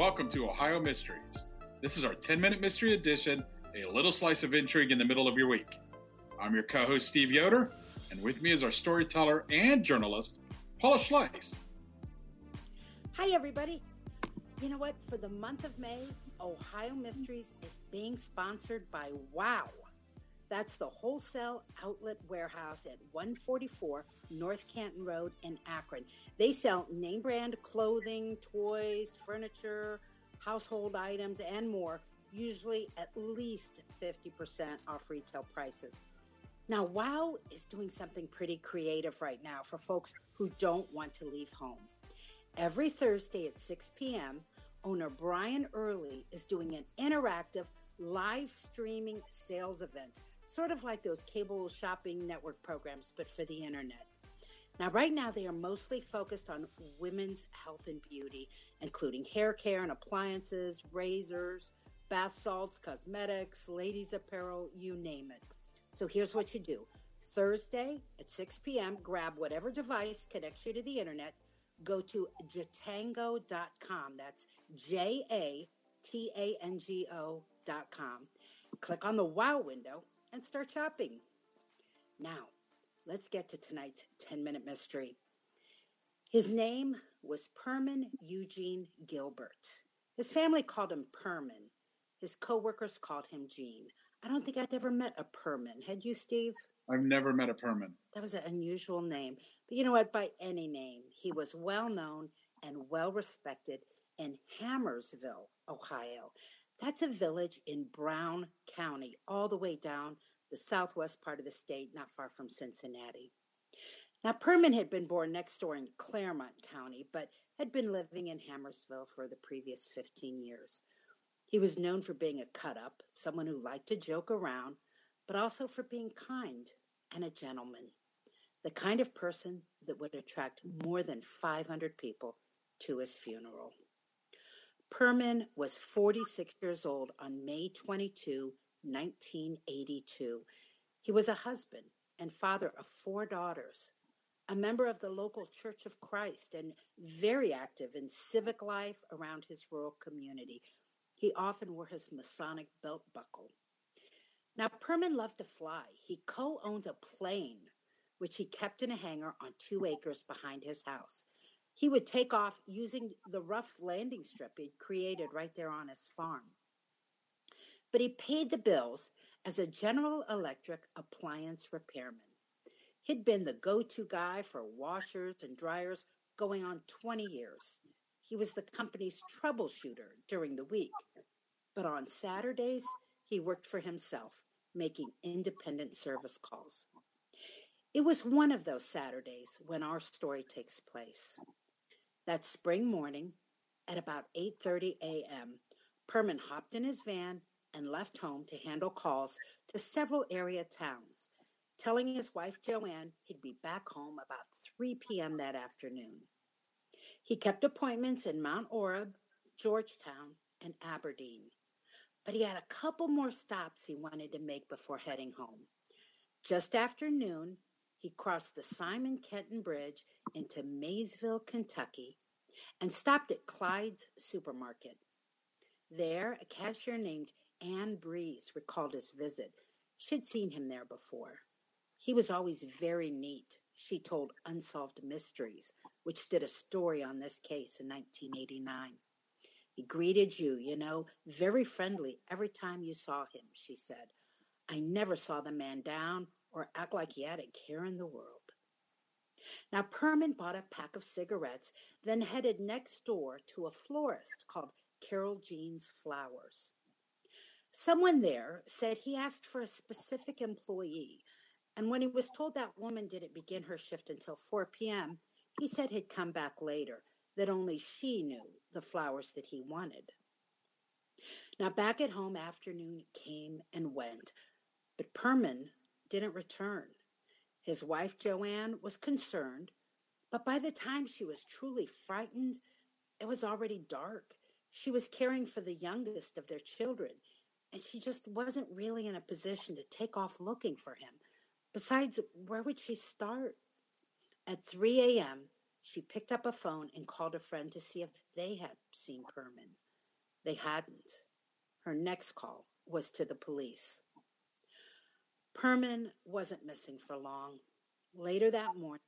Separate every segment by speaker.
Speaker 1: Welcome to Ohio Mysteries. This is our 10 minute mystery edition, a little slice of intrigue in the middle of your week. I'm your co host, Steve Yoder, and with me is our storyteller and journalist, Paula Schleis.
Speaker 2: Hi, everybody. You know what? For the month of May, Ohio Mysteries is being sponsored by WOW. That's the wholesale outlet warehouse at 144 North Canton Road in Akron. They sell name brand clothing, toys, furniture, household items, and more, usually at least 50% off retail prices. Now, WOW is doing something pretty creative right now for folks who don't want to leave home. Every Thursday at 6 p.m., owner Brian Early is doing an interactive live streaming sales event sort of like those cable shopping network programs, but for the internet. Now, right now, they are mostly focused on women's health and beauty, including hair care and appliances, razors, bath salts, cosmetics, ladies' apparel, you name it. So here's what you do Thursday at 6 p.m., grab whatever device connects you to the internet, go to jatango.com. That's J A T A N G O.com. Click on the wow window and start shopping. Now, let's get to tonight's 10 minute mystery. His name was Perman Eugene Gilbert. His family called him Perman. His coworkers called him Gene. I don't think I'd ever met a Perman. Had you, Steve?
Speaker 1: I've never met a Perman.
Speaker 2: That was an unusual name. But you know what? By any name, he was well known and well respected in Hamersville, Ohio. That's a village in Brown County, all the way down the southwest part of the state, not far from Cincinnati. Now, Perman had been born next door in Clermont County, but had been living in Hamersville for the previous 15 years. He was known for being a cut up, someone who liked to joke around, but also for being kind and a gentleman. The kind of person that would attract more than 500 people to his funeral. Perman was 46 years old on May 22, 1982. He was a husband and father of four daughters, a member of the local Church of Christ, and very active in civic life around his rural community. He often wore his Masonic belt buckle. Now, Perman loved to fly. He co owned a plane, which he kept in a hangar on two acres behind his house. He would take off using the rough landing strip he'd created right there on his farm. But he paid the bills as a General Electric appliance repairman. He'd been the go to guy for washers and dryers going on 20 years. He was the company's troubleshooter during the week. But on Saturdays, he worked for himself, making independent service calls. It was one of those Saturdays when our story takes place. That spring morning, at about 8:30 a.m., Perman hopped in his van and left home to handle calls to several area towns, telling his wife Joanne he'd be back home about 3 p.m. that afternoon. He kept appointments in Mount Orab, Georgetown, and Aberdeen, but he had a couple more stops he wanted to make before heading home. Just after noon, he crossed the Simon Kenton Bridge into Maysville, Kentucky, and stopped at Clyde's Supermarket. There, a cashier named Anne Breeze recalled his visit. She'd seen him there before. He was always very neat. She told Unsolved Mysteries, which did a story on this case in 1989. He greeted you, you know, very friendly every time you saw him, she said. I never saw the man down or act like he had a care in the world. Now, Perman bought a pack of cigarettes, then headed next door to a florist called Carol Jean's Flowers. Someone there said he asked for a specific employee, and when he was told that woman didn't begin her shift until 4 p.m., he said he'd come back later, that only she knew the flowers that he wanted. Now, back at home, afternoon came and went, but Perman didn't return. His wife, Joanne, was concerned, but by the time she was truly frightened, it was already dark. She was caring for the youngest of their children, and she just wasn't really in a position to take off looking for him. Besides, where would she start? At 3 a.m., she picked up a phone and called a friend to see if they had seen Perman. They hadn't. Her next call was to the police. Perman wasn't missing for long. Later that morning,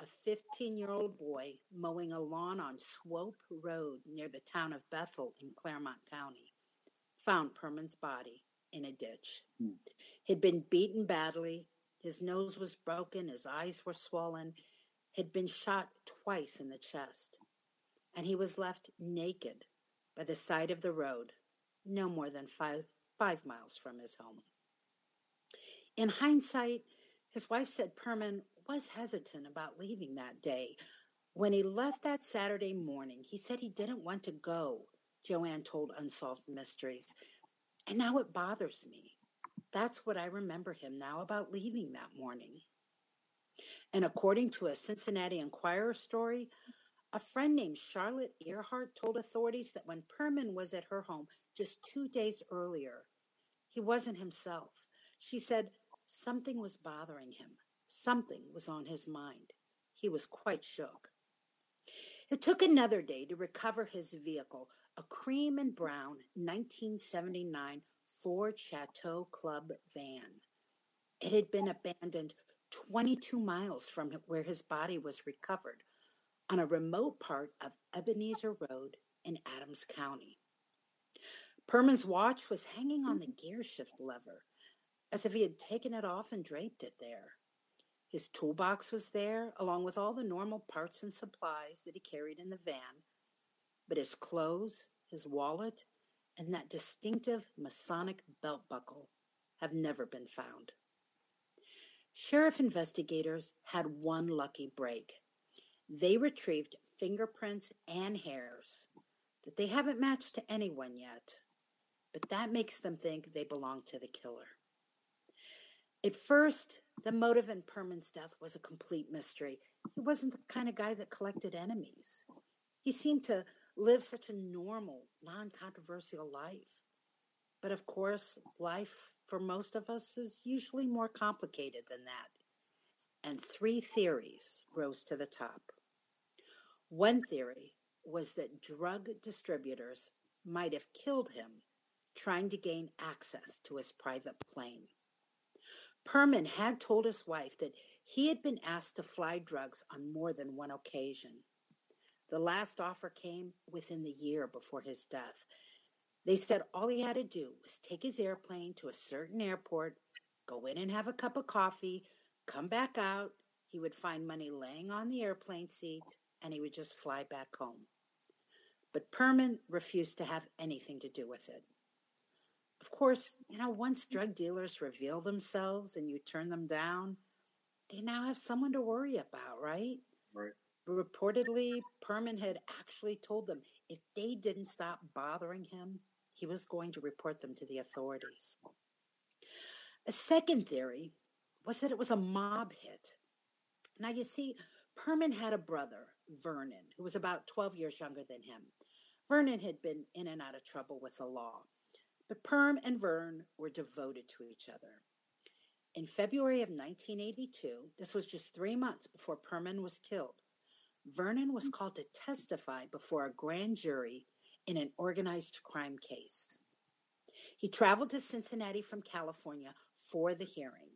Speaker 2: a 15 year old boy mowing a lawn on Swope Road near the town of Bethel in Clermont County found Perman's body in a ditch. Hmm. He'd been beaten badly, his nose was broken, his eyes were swollen, had been shot twice in the chest, and he was left naked by the side of the road, no more than five, five miles from his home. In hindsight, his wife said Perman was hesitant about leaving that day. When he left that Saturday morning, he said he didn't want to go, Joanne told Unsolved Mysteries. And now it bothers me. That's what I remember him now about leaving that morning. And according to a Cincinnati Enquirer story, a friend named Charlotte Earhart told authorities that when Perman was at her home just two days earlier, he wasn't himself. She said something was bothering him, something was on his mind. He was quite shook. It took another day to recover his vehicle, a cream and brown 1979 Ford Chateau Club van. It had been abandoned 22 miles from where his body was recovered on a remote part of Ebenezer Road in Adams County. Perman's watch was hanging on the gear shift lever, as if he had taken it off and draped it there. His toolbox was there, along with all the normal parts and supplies that he carried in the van, but his clothes, his wallet, and that distinctive Masonic belt buckle have never been found. Sheriff investigators had one lucky break. They retrieved fingerprints and hairs that they haven't matched to anyone yet, but that makes them think they belong to the killer. At first, the motive in Perman's death was a complete mystery. He wasn't the kind of guy that collected enemies. He seemed to live such a normal, non controversial life. But of course, life for most of us is usually more complicated than that. And three theories rose to the top. One theory was that drug distributors might have killed him trying to gain access to his private plane. Perman had told his wife that he had been asked to fly drugs on more than one occasion. The last offer came within the year before his death. They said all he had to do was take his airplane to a certain airport, go in and have a cup of coffee, come back out. He would find money laying on the airplane seat, and he would just fly back home. But Perman refused to have anything to do with it. Of course, you know, once drug dealers reveal themselves and you turn them down, they now have someone to worry about, right?
Speaker 1: Right.
Speaker 2: Reportedly, Perman had actually told them if they didn't stop bothering him, he was going to report them to the authorities. A second theory was that it was a mob hit. Now, you see, Perman had a brother, Vernon, who was about 12 years younger than him. Vernon had been in and out of trouble with the law, but Perm and Vern were devoted to each other. In February of 1982, this was just three months before Perman was killed, Vernon was mm. called to testify before a grand jury in an organized crime case. He traveled to Cincinnati from California for the hearing.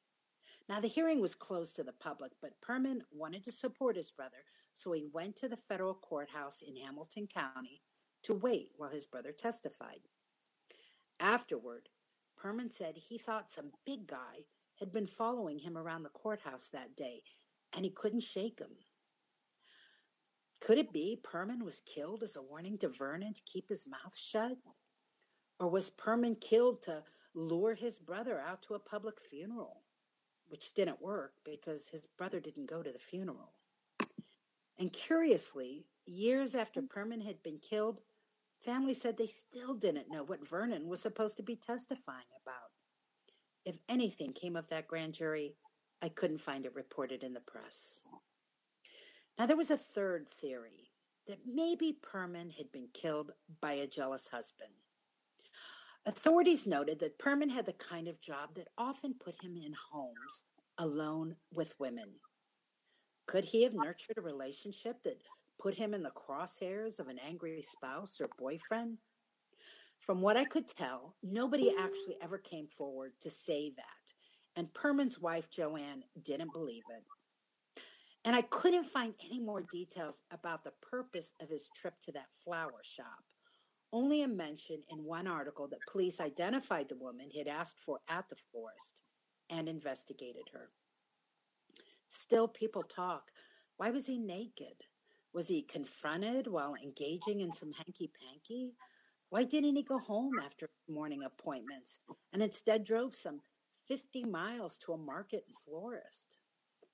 Speaker 2: Now, the hearing was closed to the public, but Perman wanted to support his brother, so he went to the federal courthouse in Hamilton County to wait while his brother testified. Afterward, Perman said he thought some big guy had been following him around the courthouse that day, and he couldn't shake him. Could it be Perman was killed as a warning to Vernon to keep his mouth shut? Or was Perman killed to lure his brother out to a public funeral? Which didn't work because his brother didn't go to the funeral. And curiously, years after Perman had been killed, family said they still didn't know what Vernon was supposed to be testifying about. If anything came of that grand jury, I couldn't find it reported in the press. Now, there was a third theory that maybe Perman had been killed by a jealous husband. Authorities noted that Perman had the kind of job that often put him in homes alone with women. Could he have nurtured a relationship that put him in the crosshairs of an angry spouse or boyfriend? From what I could tell, nobody actually ever came forward to say that, and Perman's wife, Joanne, didn't believe it. And I couldn't find any more details about the purpose of his trip to that flower shop. Only a mention in one article that police identified the woman he had asked for at the florist and investigated her. Still, people talk. Why was he naked? Was he confronted while engaging in some hanky panky? Why didn't he go home after morning appointments and instead drove some 50 miles to a market and florist?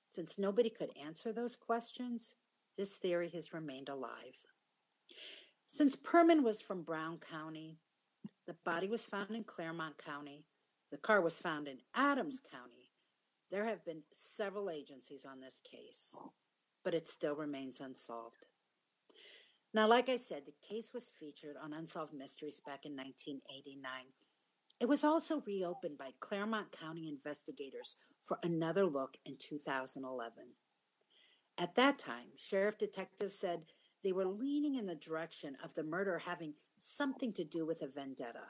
Speaker 2: Since nobody could answer those questions, this theory has remained alive. Since Perman was from Brown County, the body was found in Clermont County, the car was found in Adams County, there have been several agencies on this case, but it still remains unsolved. Now, like I said, the case was featured on Unsolved Mysteries back in 1989. It was also reopened by Clermont County investigators for another look in 2011. At that time, sheriff detectives said they were leaning in the direction of the murder having something to do with a vendetta.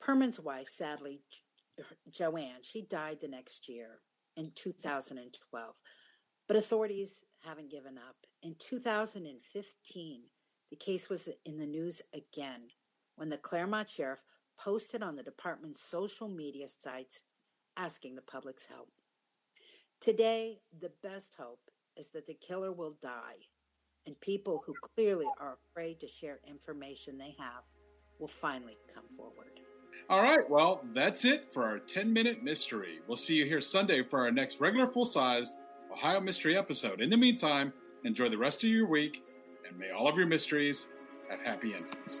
Speaker 2: Perman's wife, sadly, Joanne, she died the next year in 2012, but authorities haven't given up. In 2015, the case was in the news again when the Clermont sheriff posted on the department's social media sites asking the public's help. Today, the best hope is that the killer will die, and people who clearly are afraid to share information they have will finally come forward.
Speaker 1: All right, well, that's it for our 10 minute mystery. We'll see you here Sunday for our next regular full sized Ohio Mystery episode. In the meantime, enjoy the rest of your week, and may all of your mysteries have happy endings.